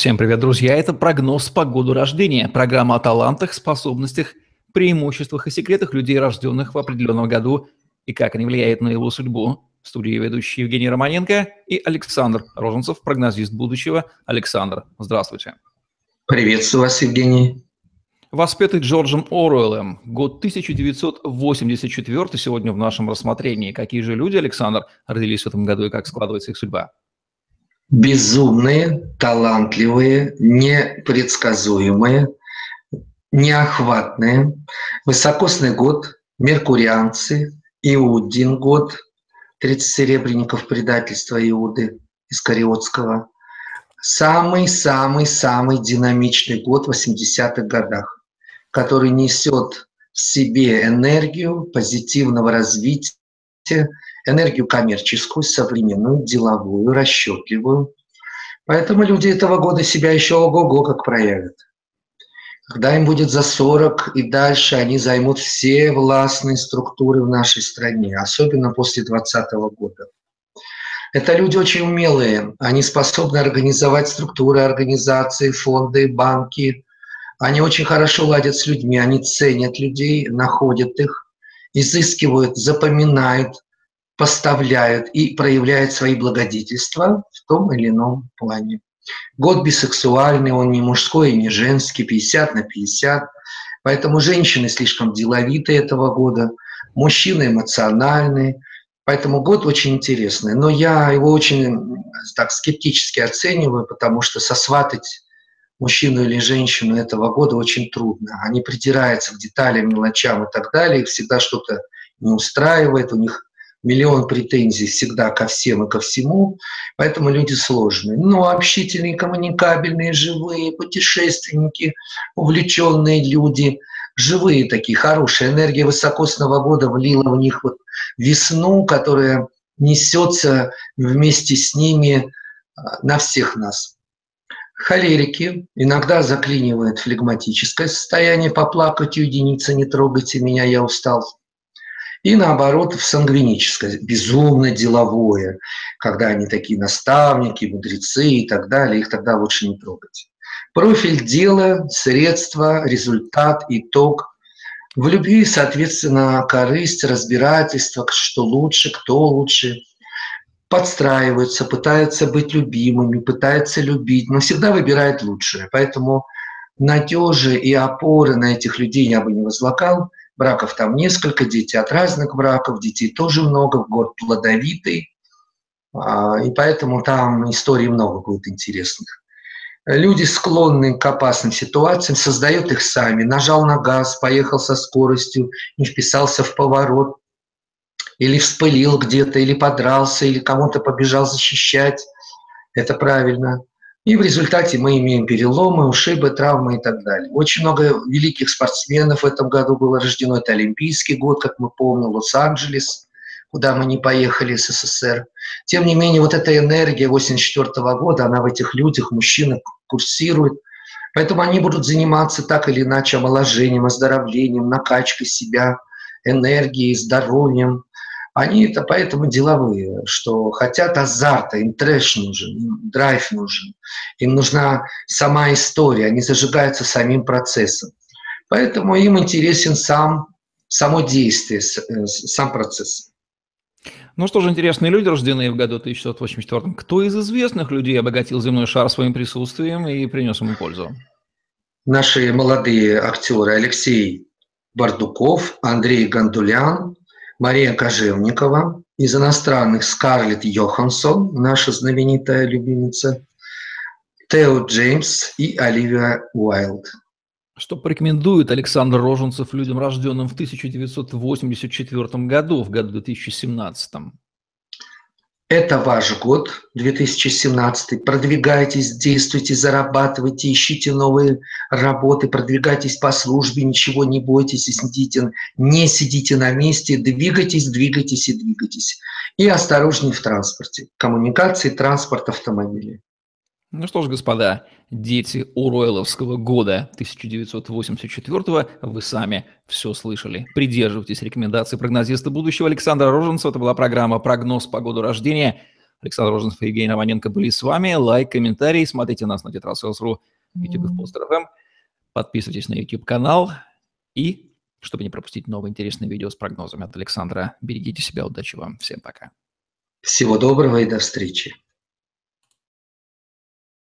Всем привет, друзья! Это прогноз по году рождения. Программа о талантах, способностях, преимуществах и секретах людей, рожденных в определенном году, и как они влияют на его судьбу. В студии ведущий Евгений Романенко и Александр Роженцев, прогнозист будущего. Александр, здравствуйте. Приветствую вас, Евгений. Воспетый Джорджем Оруэллом. Год 1984 сегодня в нашем рассмотрении. Какие же люди, Александр, родились в этом году и как складывается их судьба? Безумные, талантливые, непредсказуемые, неохватные. Высокосный год, меркурианцы, Иудин год, 30 серебряников предательства Иуды Искариотского. Самый-самый-самый динамичный год в 80-х годах, который несет в себе энергию позитивного развития, энергию коммерческую, современную, деловую, расчетливую. Поэтому люди этого года себя еще ого-го как проявят. Когда им будет за 40 и дальше, они займут все властные структуры в нашей стране, особенно после 2020 года. Это люди очень умелые, они способны организовать структуры, организации, фонды, банки. Они очень хорошо ладят с людьми, они ценят людей, находят их, изыскивают, запоминают, поставляют и проявляют свои благодетельства в том или ином плане. Год бисексуальный, он не мужской и не женский, 50 на 50. Поэтому женщины слишком деловитые этого года, мужчины эмоциональные. Поэтому год очень интересный. Но я его очень так скептически оцениваю, потому что сосватать мужчину или женщину этого года очень трудно. Они придираются к деталям, мелочам и так далее, их всегда что-то не устраивает, у них миллион претензий всегда ко всем и ко всему, поэтому люди сложные. Но общительные, коммуникабельные, живые, путешественники, увлеченные люди, живые такие, хорошие. Энергия высокосного года влила в них вот весну, которая несется вместе с ними а, на всех нас. Холерики иногда заклинивает флегматическое состояние, поплакать уединиться, не трогайте меня, я устал и наоборот в сангвиническое, безумно деловое, когда они такие наставники, мудрецы и так далее, их тогда лучше не трогать. Профиль дела, средства, результат, итог. В любви, соответственно, корысть, разбирательство, что лучше, кто лучше. Подстраиваются, пытаются быть любимыми, пытаются любить, но всегда выбирают лучшее. Поэтому надежи и опоры на этих людей я бы не возлагал – браков там несколько, дети от разных браков, детей тоже много, год плодовитый, а, и поэтому там историй много будет интересных. Люди склонны к опасным ситуациям, создают их сами. Нажал на газ, поехал со скоростью, не вписался в поворот, или вспылил где-то, или подрался, или кому-то побежал защищать. Это правильно. И в результате мы имеем переломы, ушибы, травмы и так далее. Очень много великих спортсменов в этом году было рождено. Это Олимпийский год, как мы помним, Лос-Анджелес, куда мы не поехали с СССР. Тем не менее, вот эта энергия 84 года, она в этих людях, мужчинах курсирует. Поэтому они будут заниматься так или иначе омоложением, оздоровлением, накачкой себя, энергией, здоровьем, они это поэтому деловые, что хотят азарта, им трэш нужен, им драйв нужен, им нужна сама история, они зажигаются самим процессом. Поэтому им интересен сам, само действие, э, сам процесс. Ну что же, интересные люди, рожденные в году 1984 Кто из известных людей обогатил земной шар своим присутствием и принес ему пользу? Наши молодые актеры Алексей Бардуков, Андрей Гандулян, Мария Кожевникова, из иностранных Скарлетт Йоханссон, наша знаменитая любимица, Тео Джеймс и Оливия Уайлд. Что порекомендует Александр Роженцев людям, рожденным в 1984 году, в году 2017? Это ваш год, 2017. Продвигайтесь, действуйте, зарабатывайте, ищите новые работы, продвигайтесь по службе, ничего не бойтесь, и сидите, не сидите на месте, двигайтесь, двигайтесь и двигайтесь. И осторожней в транспорте. Коммуникации, транспорт, автомобили. Ну что ж, господа, дети Уройловского года 1984 вы сами все слышали. Придерживайтесь рекомендаций прогнозиста будущего Александра Роженцева. Это была программа «Прогноз по году рождения». Александр Розенцев и Евгений Романенко были с вами. Лайк, комментарий, смотрите нас на тетрасселс.ру, YouTube и в Постер FM. Подписывайтесь на YouTube-канал и, чтобы не пропустить новые интересные видео с прогнозами от Александра, берегите себя, удачи вам, всем пока. Всего доброго и до встречи.